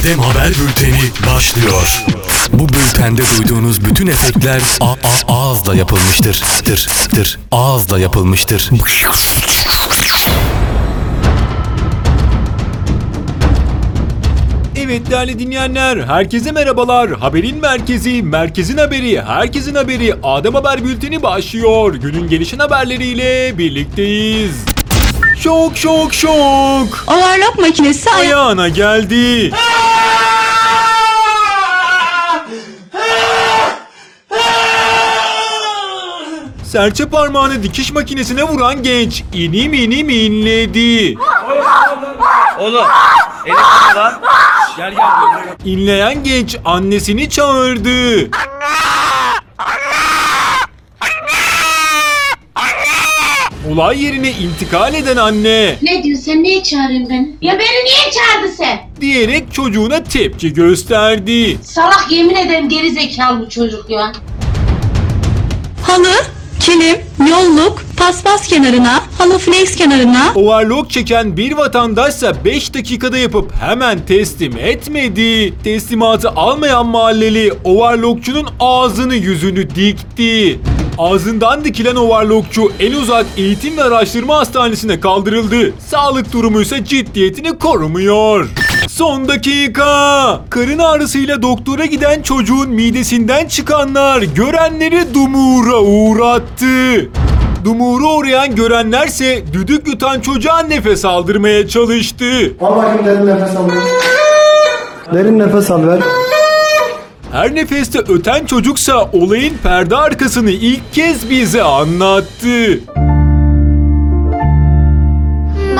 Adem Haber Bülteni başlıyor. Bu bültende duyduğunuz bütün efektler a- a- ağızla yapılmıştır. Tır, tır, ağızla yapılmıştır. Evet değerli dinleyenler, herkese merhabalar. Haberin merkezi, merkezin haberi, herkesin haberi Adem Haber Bülteni başlıyor. Günün gelişen haberleriyle birlikteyiz. Şok şok şok. Overlock makinesi aya- Ayağına geldi. Serçe parmağını dikiş makinesine vuran genç inim inim inledi. Oğlum. Tutma lan. Gel gel. İnleyen genç annesini çağırdı. Olay yerine intikal eden anne Ne diyorsun sen niye çağırıyorsun beni? Ya beni niye çağırdın sen? diyerek çocuğuna tepki gösterdi. Salak yemin ederim geri zekalı bu çocuk ya. halı, kilim, yolluk, paspas kenarına, halı flex kenarına, Overlock çeken bir vatandaşsa 5 dakikada yapıp hemen teslim etmedi. Teslimatı almayan mahalleli overlockçunun ağzını yüzünü dikti. Ağzından dikilen overlockçu en uzak eğitim ve araştırma hastanesine kaldırıldı. Sağlık durumu ise ciddiyetini korumuyor. Son dakika. Karın ağrısıyla doktora giden çocuğun midesinden çıkanlar görenleri dumura uğrattı. Dumura uğrayan görenlerse düdük yutan çocuğa nefes aldırmaya çalıştı. Al bakayım derin nefes al. Derin nefes al ver. Her nefeste öten çocuksa olayın perde arkasını ilk kez bize anlattı.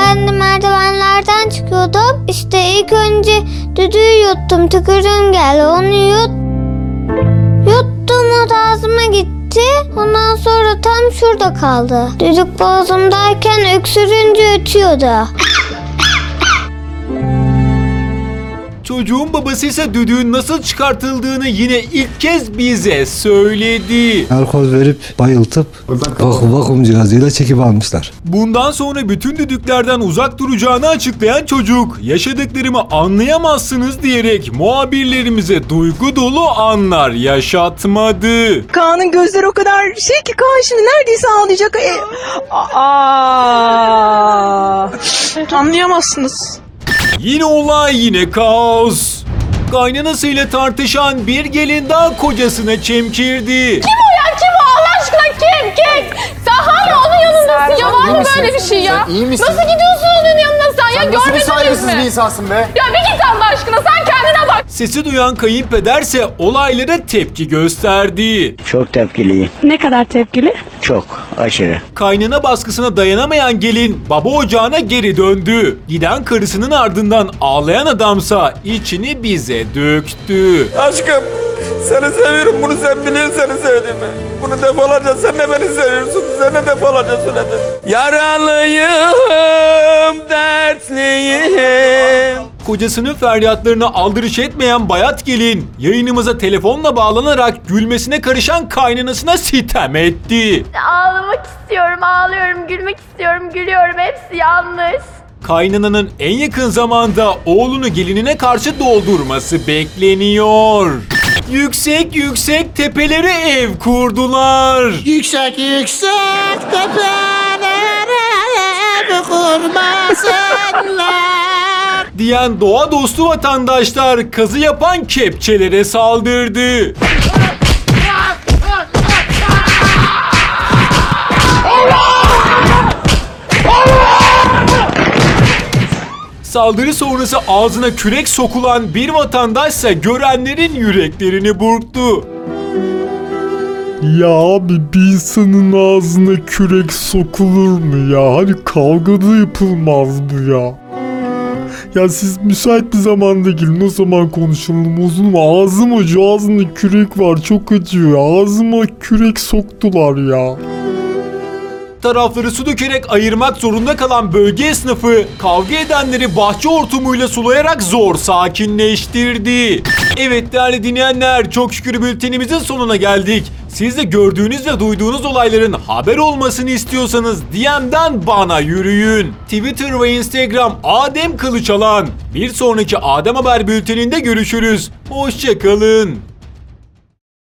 Ben de merdivenlerden çıkıyordum. İşte ilk önce düdüğü yuttum. Tıkırım geldi. Onu yut. Yuttum o da ağzıma gitti. Ondan sonra tam şurada kaldı. Düdük boğazımdayken öksürünce ötüyordu. Çocuğun babası ise düdüğün nasıl çıkartıldığını yine ilk kez bize söyledi. Alkol verip bayıltıp vakum, vakum cihazıyla çekip almışlar. Bundan sonra bütün düdüklerden uzak duracağını açıklayan çocuk yaşadıklarımı anlayamazsınız diyerek muhabirlerimize duygu dolu anlar yaşatmadı. Kaan'ın gözleri o kadar şey ki Kaan şimdi neredeyse ağlayacak. E, aa, anlayamazsınız. Yine olay yine kaos. Kaynanasıyla tartışan bir gelin daha kocasına çemkirdi. Kim o Allah aşkına kim kim? Sen hala onun yanındasın ya var mı böyle bir şey ya? iyi misin? Nasıl gidiyorsun onun yanına sen, ya Nasıl bir görmediniz saygısız mi? bir insansın be? Ya bir git Allah aşkına sen. Sesi duyan kayınpederse olaylara tepki gösterdi. Çok tepkiliyim. ne kadar tepkili? Çok. Aşırı. Kaynana baskısına dayanamayan gelin baba ocağına geri döndü. Giden karısının ardından ağlayan adamsa içini bize döktü. Aşkım. Seni seviyorum. Bunu sen biliyorsun seni sevdiğimi. Bunu defalarca sen de beni seviyorsun. Sen de defalarca söyledin. Yaralıyım, dertliyim. Kocasının feryatlarına aldırış etmeyen bayat gelin yayınımıza telefonla bağlanarak gülmesine karışan kaynanasına sitem etti. Ağlamak istiyorum ağlıyorum gülmek istiyorum gülüyorum hepsi yanlış. Kaynananın en yakın zamanda oğlunu gelinine karşı doldurması bekleniyor. Yüksek yüksek tepelere ev kurdular. Yüksek yüksek tepelere ev kurmasınlar. Diyen doğa dostu vatandaşlar kazı yapan kepçelere saldırdı. Saldırı sonrası ağzına kürek sokulan bir vatandaşsa görenlerin yüreklerini burktu. Ya abi bir insanın ağzına kürek sokulur mu ya? Hani kavgada yapılmaz bu ya. Ya siz müsait bir zamanda gelin o zaman konuşalım uzun? Ağzım acıyor ağzımda kürek var çok acıyor ağzıma kürek soktular ya. Tarafları su dökerek ayırmak zorunda kalan bölge esnafı kavga edenleri bahçe hortumuyla sulayarak zor sakinleştirdi. Evet değerli dinleyenler çok şükür bültenimizin sonuna geldik. Siz de gördüğünüz ve duyduğunuz olayların haber olmasını istiyorsanız DM'den bana yürüyün. Twitter ve Instagram Adem Kılıçalan. Bir sonraki Adem Haber bülteninde görüşürüz. Hoşçakalın.